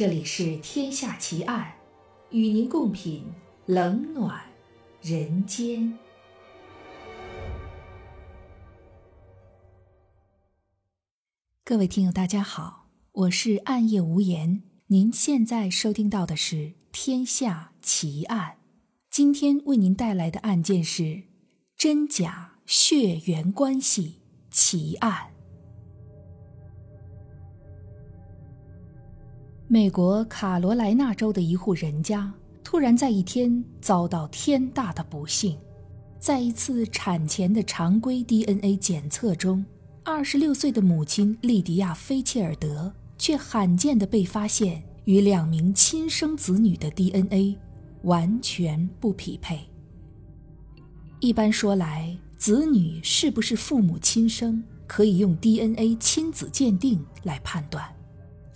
这里是《天下奇案》，与您共品冷暖人间。各位听友，大家好，我是暗夜无言。您现在收听到的是《天下奇案》，今天为您带来的案件是真假血缘关系奇案。美国卡罗来纳州的一户人家突然在一天遭到天大的不幸，在一次产前的常规 DNA 检测中，二十六岁的母亲莉迪亚·菲切尔德却罕见地被发现与两名亲生子女的 DNA 完全不匹配。一般说来，子女是不是父母亲生，可以用 DNA 亲子鉴定来判断。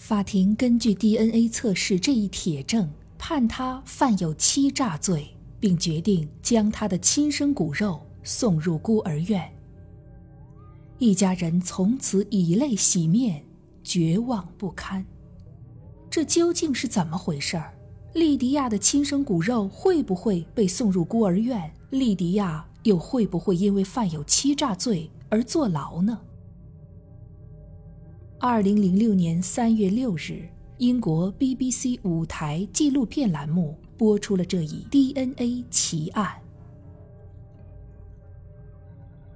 法庭根据 DNA 测试这一铁证，判他犯有欺诈罪，并决定将他的亲生骨肉送入孤儿院。一家人从此以泪洗面，绝望不堪。这究竟是怎么回事儿？莉迪亚的亲生骨肉会不会被送入孤儿院？莉迪亚又会不会因为犯有欺诈罪而坐牢呢？二零零六年三月六日，英国 BBC 五台纪录片栏目播出了这一 DNA 奇案。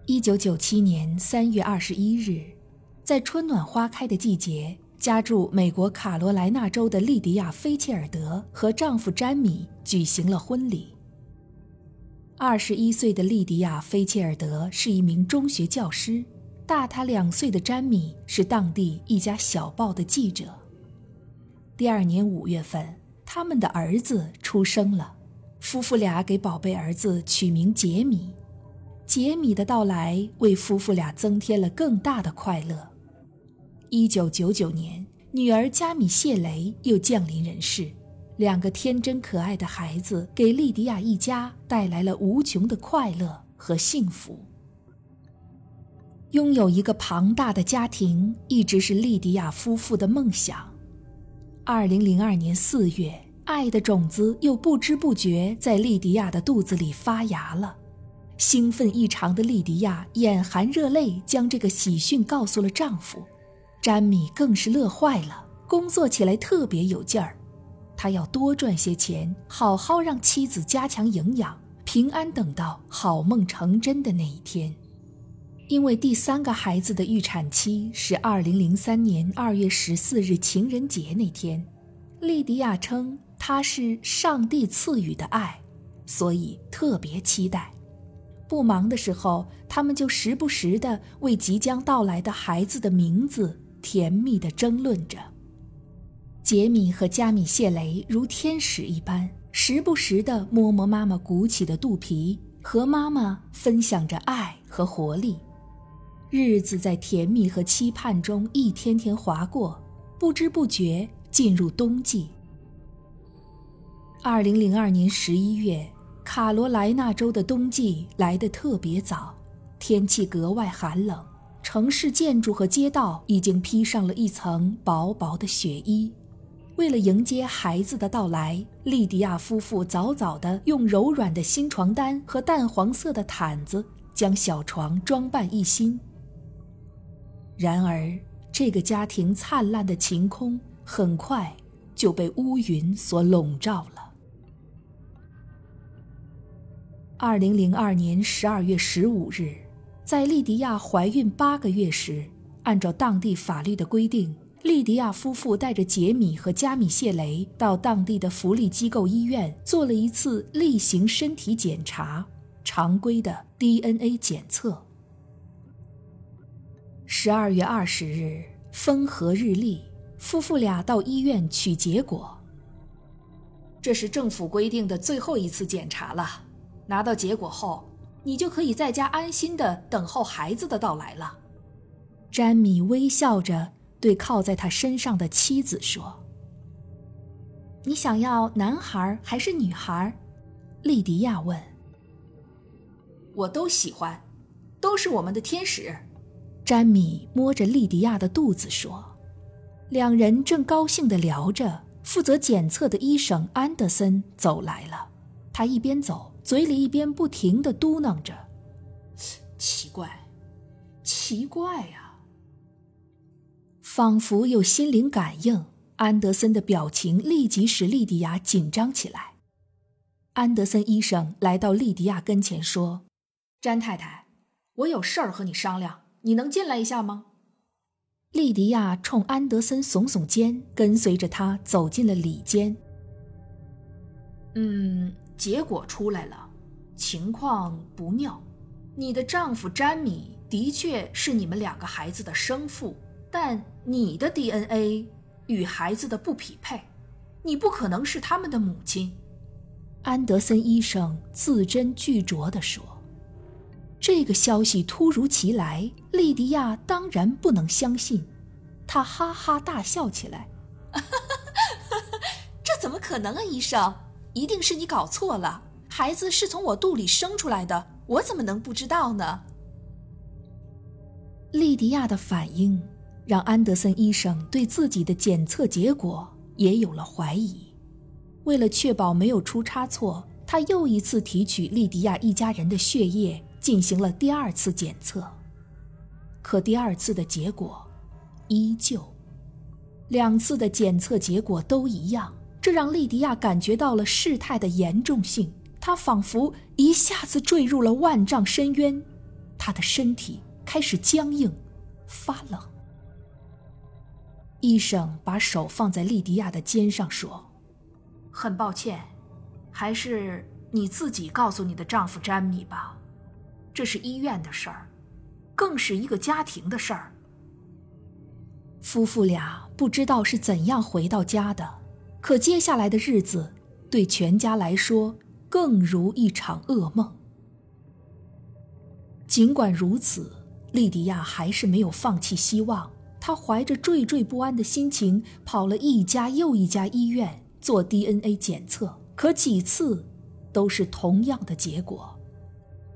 一九九七年三月二十一日，在春暖花开的季节，家住美国卡罗莱纳州的莉迪亚·菲切尔德和丈夫詹米举行了婚礼。二十一岁的莉迪亚·菲切尔德是一名中学教师。大他两岁的詹米是当地一家小报的记者。第二年五月份，他们的儿子出生了，夫妇俩给宝贝儿子取名杰米。杰米的到来为夫妇俩增添了更大的快乐。一九九九年，女儿加米谢雷又降临人世，两个天真可爱的孩子给莉迪亚一家带来了无穷的快乐和幸福。拥有一个庞大的家庭一直是莉迪亚夫妇的梦想。二零零二年四月，爱的种子又不知不觉在莉迪亚的肚子里发芽了。兴奋异常的莉迪亚眼含热泪，将这个喜讯告诉了丈夫。詹米更是乐坏了，工作起来特别有劲儿。他要多赚些钱，好好让妻子加强营养，平安等到好梦成真的那一天。因为第三个孩子的预产期是二零零三年二月十四日情人节那天，莉迪亚称她是上帝赐予的爱，所以特别期待。不忙的时候，他们就时不时地为即将到来的孩子的名字甜蜜地争论着。杰米和加米谢雷如天使一般，时不时地摸摸妈妈鼓起的肚皮，和妈妈分享着爱和活力。日子在甜蜜和期盼中一天天划过，不知不觉进入冬季。二零零二年十一月，卡罗来纳州的冬季来得特别早，天气格外寒冷，城市建筑和街道已经披上了一层薄薄的雪衣。为了迎接孩子的到来，莉迪亚夫妇早早地用柔软的新床单和淡黄色的毯子将小床装扮一新。然而，这个家庭灿烂的晴空很快就被乌云所笼罩了。二零零二年十二月十五日，在莉迪亚怀孕八个月时，按照当地法律的规定，莉迪亚夫妇带着杰米和加米谢雷到当地的福利机构医院做了一次例行身体检查，常规的 DNA 检测。十二月二十日，风和日丽，夫妇俩到医院取结果。这是政府规定的最后一次检查了，拿到结果后，你就可以在家安心的等候孩子的到来了。詹米微笑着对靠在他身上的妻子说：“你想要男孩还是女孩？”莉迪亚问。“我都喜欢，都是我们的天使。”詹米摸着莉迪亚的肚子说：“两人正高兴地聊着，负责检测的医生安德森走来了。他一边走，嘴里一边不停地嘟囔着：“奇怪，奇怪呀！”仿佛有心灵感应，安德森的表情立即使莉迪亚紧张起来。安德森医生来到莉迪亚跟前说：“詹太太，我有事儿和你商量，你能进来一下吗？”莉迪亚冲安德森耸耸肩，跟随着他走进了里间。嗯，结果出来了，情况不妙。你的丈夫詹米的确是你们两个孩子的生父，但你的 DNA 与孩子的不匹配，你不可能是他们的母亲。安德森医生字斟句酌地说。这个消息突如其来，莉迪亚当然不能相信，她哈哈大笑起来：“ 这怎么可能啊，医生？一定是你搞错了。孩子是从我肚里生出来的，我怎么能不知道呢？”莉迪亚的反应让安德森医生对自己的检测结果也有了怀疑。为了确保没有出差错，他又一次提取莉迪亚一家人的血液。进行了第二次检测，可第二次的结果依旧，两次的检测结果都一样，这让莉迪亚感觉到了事态的严重性。她仿佛一下子坠入了万丈深渊，她的身体开始僵硬、发冷。医生把手放在莉迪亚的肩上说：“很抱歉，还是你自己告诉你的丈夫詹米吧。”这是医院的事儿，更是一个家庭的事儿。夫妇俩不知道是怎样回到家的，可接下来的日子对全家来说更如一场噩梦。尽管如此，莉迪亚还是没有放弃希望。她怀着惴惴不安的心情，跑了一家又一家医院做 DNA 检测，可几次都是同样的结果。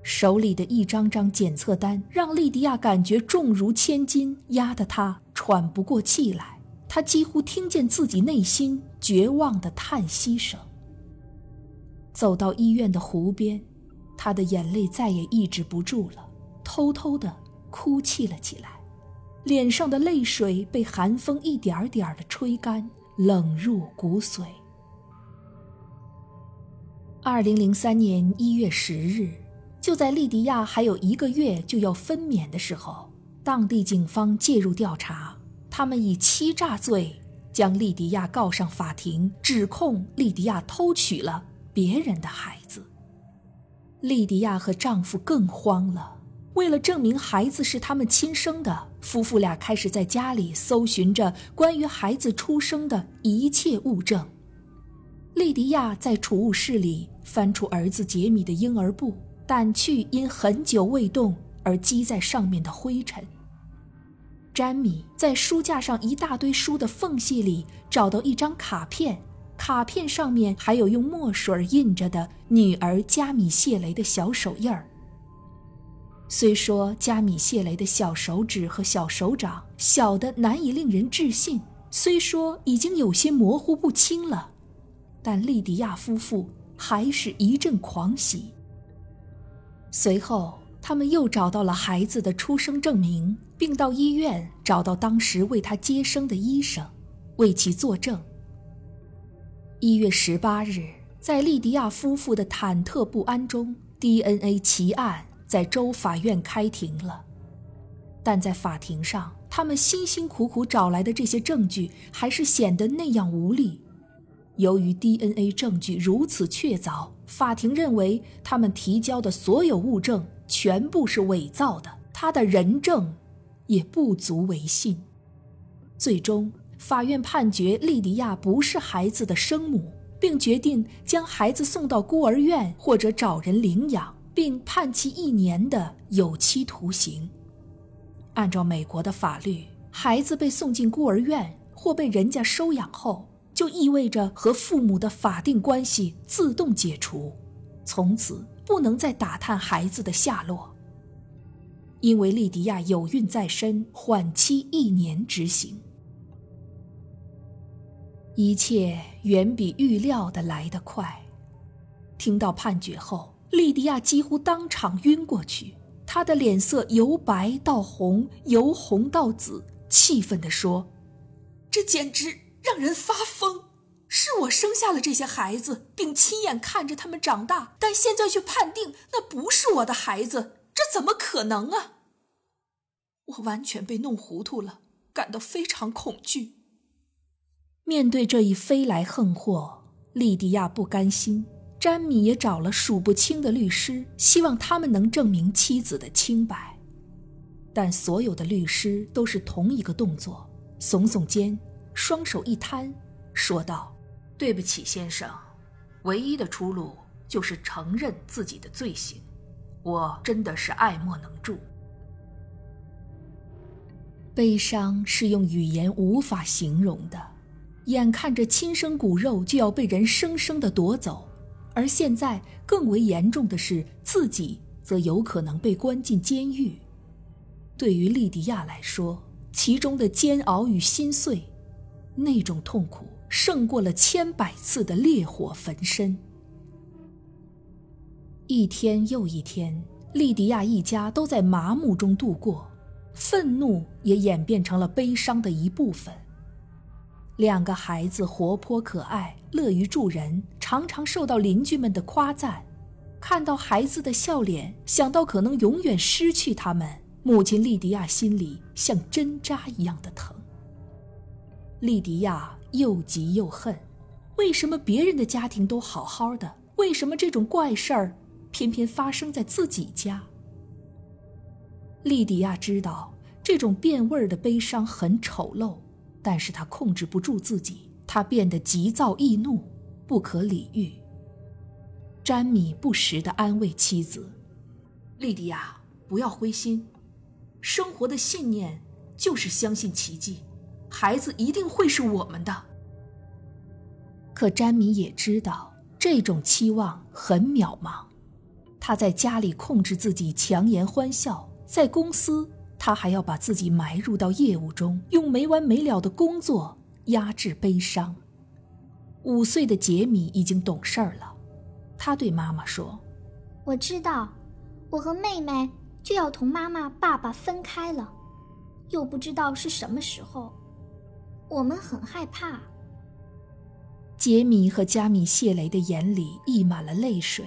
手里的一张张检测单让莉迪亚感觉重如千斤，压得她喘不过气来。她几乎听见自己内心绝望的叹息声。走到医院的湖边，她的眼泪再也抑制不住了，偷偷的哭泣了起来，脸上的泪水被寒风一点点的吹干，冷入骨髓。二零零三年一月十日。就在莉迪亚还有一个月就要分娩的时候，当地警方介入调查，他们以欺诈罪将莉迪亚告上法庭，指控莉迪亚偷取了别人的孩子。莉迪亚和丈夫更慌了，为了证明孩子是他们亲生的，夫妇俩开始在家里搜寻着关于孩子出生的一切物证。莉迪亚在储物室里翻出儿子杰米的婴儿布。掸去因很久未动而积在上面的灰尘。詹米在书架上一大堆书的缝隙里找到一张卡片，卡片上面还有用墨水印着的女儿加米谢雷的小手印儿。虽说加米谢雷的小手指和小手掌小的难以令人置信，虽说已经有些模糊不清了，但利迪亚夫妇还是一阵狂喜。随后，他们又找到了孩子的出生证明，并到医院找到当时为他接生的医生，为其作证。一月十八日，在利迪亚夫妇的忐忑不安中，DNA 奇案在州法院开庭了。但在法庭上，他们辛辛苦苦找来的这些证据还是显得那样无力。由于 DNA 证据如此确凿。法庭认为，他们提交的所有物证全部是伪造的，他的人证也不足为信。最终，法院判决莉迪亚不是孩子的生母，并决定将孩子送到孤儿院或者找人领养，并判其一年的有期徒刑。按照美国的法律，孩子被送进孤儿院或被人家收养后。就意味着和父母的法定关系自动解除，从此不能再打探孩子的下落。因为莉迪亚有孕在身，缓期一年执行。一切远比预料的来得快。听到判决后，莉迪亚几乎当场晕过去，她的脸色由白到红，由红到紫，气愤地说：“这简直让人发疯！是我生下了这些孩子，并亲眼看着他们长大，但现在却判定那不是我的孩子，这怎么可能啊？我完全被弄糊涂了，感到非常恐惧。”面对这一飞来横祸，莉迪亚不甘心。詹米也找了数不清的律师，希望他们能证明妻子的清白。但所有的律师都是同一个动作：耸耸肩，双手一摊，说道：“对不起，先生，唯一的出路就是承认自己的罪行。我真的是爱莫能助。悲伤是用语言无法形容的。”眼看着亲生骨肉就要被人生生的夺走，而现在更为严重的是，自己则有可能被关进监狱。对于莉迪亚来说，其中的煎熬与心碎，那种痛苦胜过了千百次的烈火焚身。一天又一天，莉迪亚一家都在麻木中度过，愤怒也演变成了悲伤的一部分。两个孩子活泼可爱，乐于助人，常常受到邻居们的夸赞。看到孩子的笑脸，想到可能永远失去他们，母亲莉迪亚心里像针扎一样的疼。莉迪亚又急又恨：为什么别人的家庭都好好的，为什么这种怪事儿偏偏发生在自己家？莉迪亚知道这种变味儿的悲伤很丑陋。但是他控制不住自己，他变得急躁易怒，不可理喻。詹米不时地安慰妻子：“莉迪亚，不要灰心，生活的信念就是相信奇迹，孩子一定会是我们的。”可詹米也知道这种期望很渺茫。他在家里控制自己，强颜欢笑；在公司。他还要把自己埋入到业务中，用没完没了的工作压制悲伤。五岁的杰米已经懂事儿了，他对妈妈说：“我知道，我和妹妹就要同妈妈、爸爸分开了，又不知道是什么时候，我们很害怕。”杰米和加米谢雷的眼里溢满了泪水。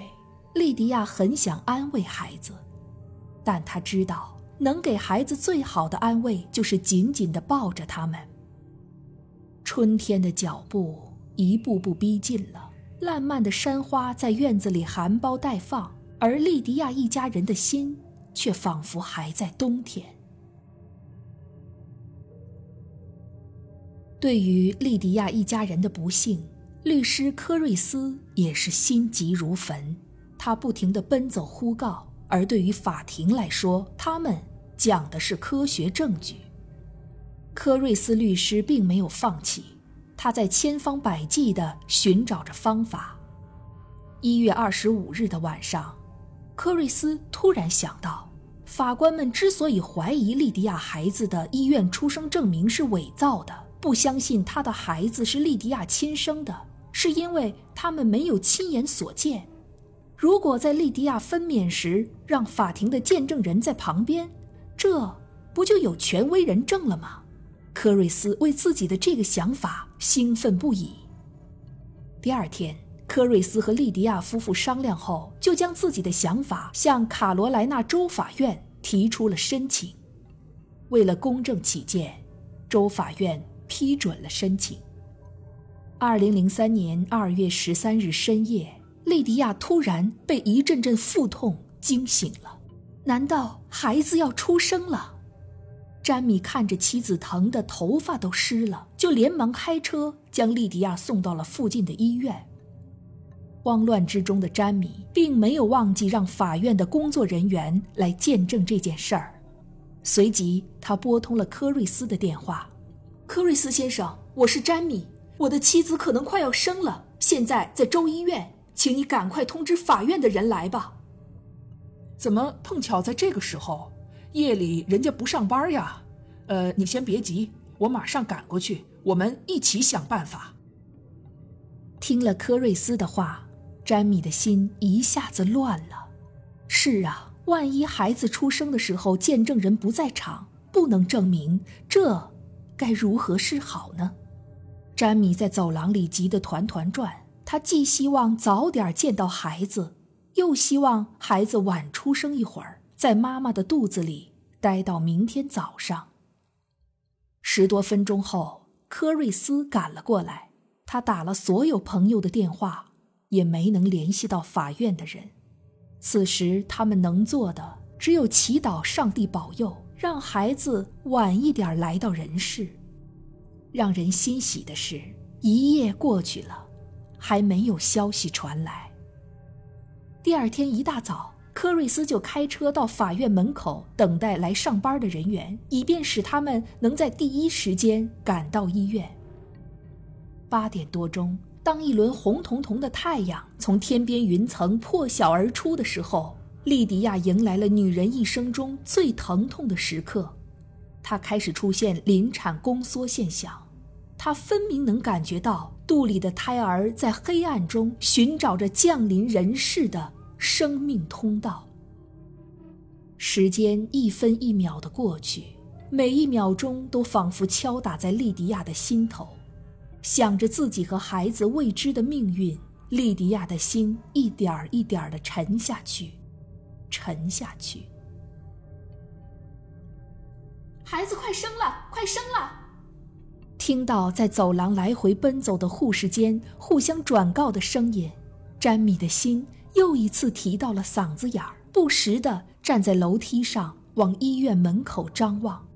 莉迪亚很想安慰孩子，但她知道。能给孩子最好的安慰，就是紧紧地抱着他们。春天的脚步一步步逼近了，烂漫的山花在院子里含苞待放，而莉迪亚一家人的心却仿佛还在冬天。对于莉迪亚一家人的不幸，律师科瑞斯也是心急如焚，他不停地奔走呼告。而对于法庭来说，他们讲的是科学证据。科瑞斯律师并没有放弃，他在千方百计地寻找着方法。一月二十五日的晚上，科瑞斯突然想到，法官们之所以怀疑莉迪亚孩子的医院出生证明是伪造的，不相信他的孩子是莉迪亚亲生的，是因为他们没有亲眼所见。如果在莉迪亚分娩时让法庭的见证人在旁边，这不就有权威人证了吗？科瑞斯为自己的这个想法兴奋不已。第二天，科瑞斯和莉迪亚夫妇商量后，就将自己的想法向卡罗莱纳州法院提出了申请。为了公正起见，州法院批准了申请。二零零三年二月十三日深夜。莉迪亚突然被一阵阵腹痛惊醒了，难道孩子要出生了？詹米看着妻子疼得头发都湿了，就连忙开车将莉迪亚送到了附近的医院。慌乱之中的詹米并没有忘记让法院的工作人员来见证这件事儿，随即他拨通了科瑞斯的电话：“科瑞斯先生，我是詹米，我的妻子可能快要生了，现在在州医院。”请你赶快通知法院的人来吧。怎么碰巧在这个时候？夜里人家不上班呀？呃，你先别急，我马上赶过去，我们一起想办法。听了科瑞斯的话，詹米的心一下子乱了。是啊，万一孩子出生的时候见证人不在场，不能证明，这该如何是好呢？詹米在走廊里急得团团转。他既希望早点见到孩子，又希望孩子晚出生一会儿，在妈妈的肚子里待到明天早上。十多分钟后，科瑞斯赶了过来。他打了所有朋友的电话，也没能联系到法院的人。此时，他们能做的只有祈祷上帝保佑，让孩子晚一点来到人世。让人欣喜的是，一夜过去了，还没有消息传来。第二天一大早，科瑞斯就开车到法院门口等待来上班的人员，以便使他们能在第一时间赶到医院。八点多钟，当一轮红彤彤的太阳从天边云层破晓而出的时候，莉迪亚迎来了女人一生中最疼痛的时刻。她开始出现临产宫缩现象，她分明能感觉到肚里的胎儿在黑暗中寻找着降临人世的生命通道。时间一分一秒的过去，每一秒钟都仿佛敲打在莉迪亚的心头。想着自己和孩子未知的命运，莉迪亚的心一点儿一点儿的沉下去，沉下去。孩子快生了，快生了！听到在走廊来回奔走的护士间互相转告的声音，詹米的心又一次提到了嗓子眼儿，不时的站在楼梯上往医院门口张望。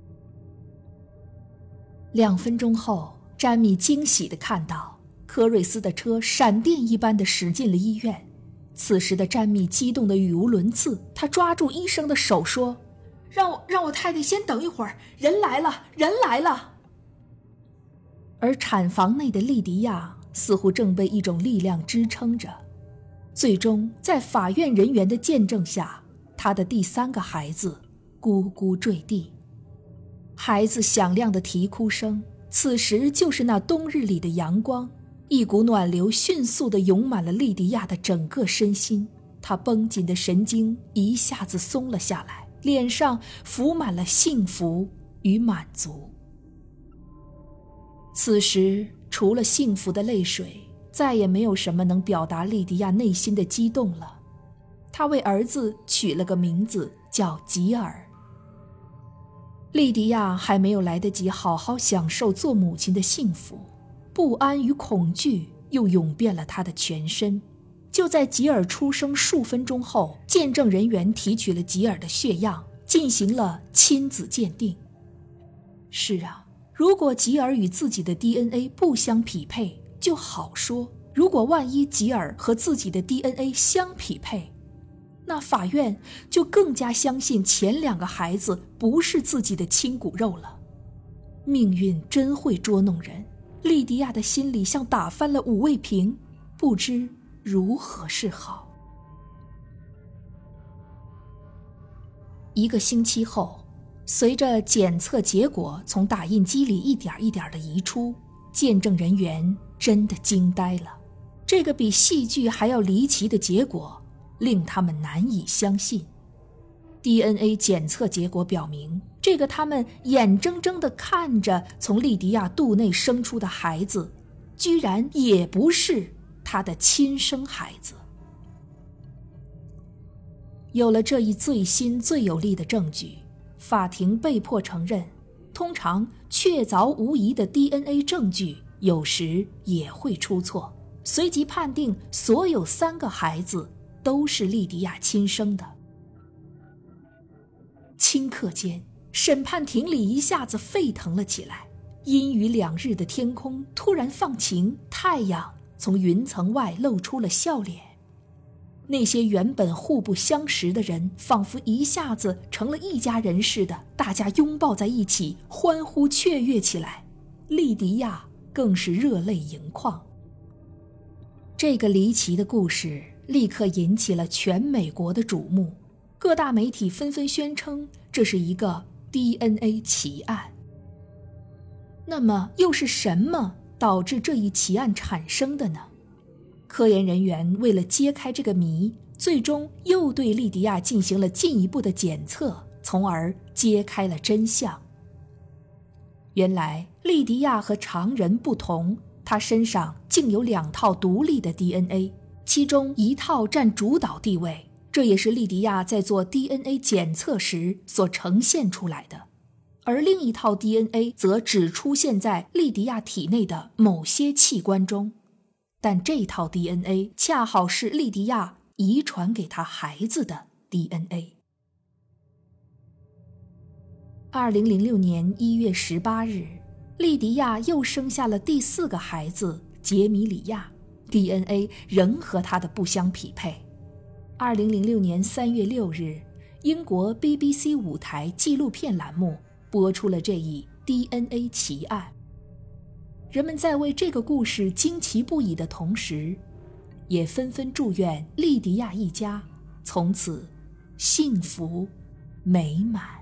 两分钟后。詹米惊喜地看到科瑞斯的车闪电一般的驶进了医院。此时的詹米激动的语无伦次，他抓住医生的手说：“让我让我太太先等一会儿，人来了，人来了。”而产房内的莉迪亚似乎正被一种力量支撑着，最终在法院人员的见证下，她的第三个孩子咕咕坠地，孩子响亮的啼哭声。此时就是那冬日里的阳光，一股暖流迅速地涌满了莉迪亚的整个身心，她绷紧的神经一下子松了下来，脸上浮满了幸福与满足。此时，除了幸福的泪水，再也没有什么能表达莉迪亚内心的激动了。她为儿子取了个名字，叫吉尔。莉迪亚还没有来得及好好享受做母亲的幸福，不安与恐惧又涌遍了他的全身。就在吉尔出生数分钟后，见证人员提取了吉尔的血样，进行了亲子鉴定。是啊，如果吉尔与自己的 DNA 不相匹配，就好说；如果万一吉尔和自己的 DNA 相匹配，那法院就更加相信前两个孩子不是自己的亲骨肉了。命运真会捉弄人，莉迪亚的心里像打翻了五味瓶，不知如何是好。一个星期后，随着检测结果从打印机里一点一点的移出，见证人员真的惊呆了。这个比戏剧还要离奇的结果。令他们难以相信，DNA 检测结果表明，这个他们眼睁睁地看着从莉迪亚肚内生出的孩子，居然也不是他的亲生孩子。有了这一最新最有力的证据，法庭被迫承认，通常确凿无疑的 DNA 证据有时也会出错，随即判定所有三个孩子。都是莉迪亚亲生的。顷刻间，审判庭里一下子沸腾了起来。阴雨两日的天空突然放晴，太阳从云层外露出了笑脸。那些原本互不相识的人，仿佛一下子成了一家人似的，大家拥抱在一起，欢呼雀跃起来。莉迪亚更是热泪盈眶。这个离奇的故事。立刻引起了全美国的瞩目，各大媒体纷纷宣称这是一个 DNA 奇案。那么，又是什么导致这一奇案产生的呢？科研人员为了揭开这个谜，最终又对莉迪亚进行了进一步的检测，从而揭开了真相。原来，莉迪亚和常人不同，她身上竟有两套独立的 DNA，其中一套占主导地位。这也是莉迪亚在做 DNA 检测时所呈现出来的，而另一套 DNA 则只出现在莉迪亚体内的某些器官中，但这套 DNA 恰好是莉迪亚遗传给她孩子的 DNA。二零零六年一月十八日，莉迪亚又生下了第四个孩子杰米里亚，DNA 仍和她的不相匹配。二零零六年三月六日，英国 BBC 舞台纪录片栏目播出了这一 DNA 奇案。人们在为这个故事惊奇不已的同时，也纷纷祝愿莉迪亚一家从此幸福美满。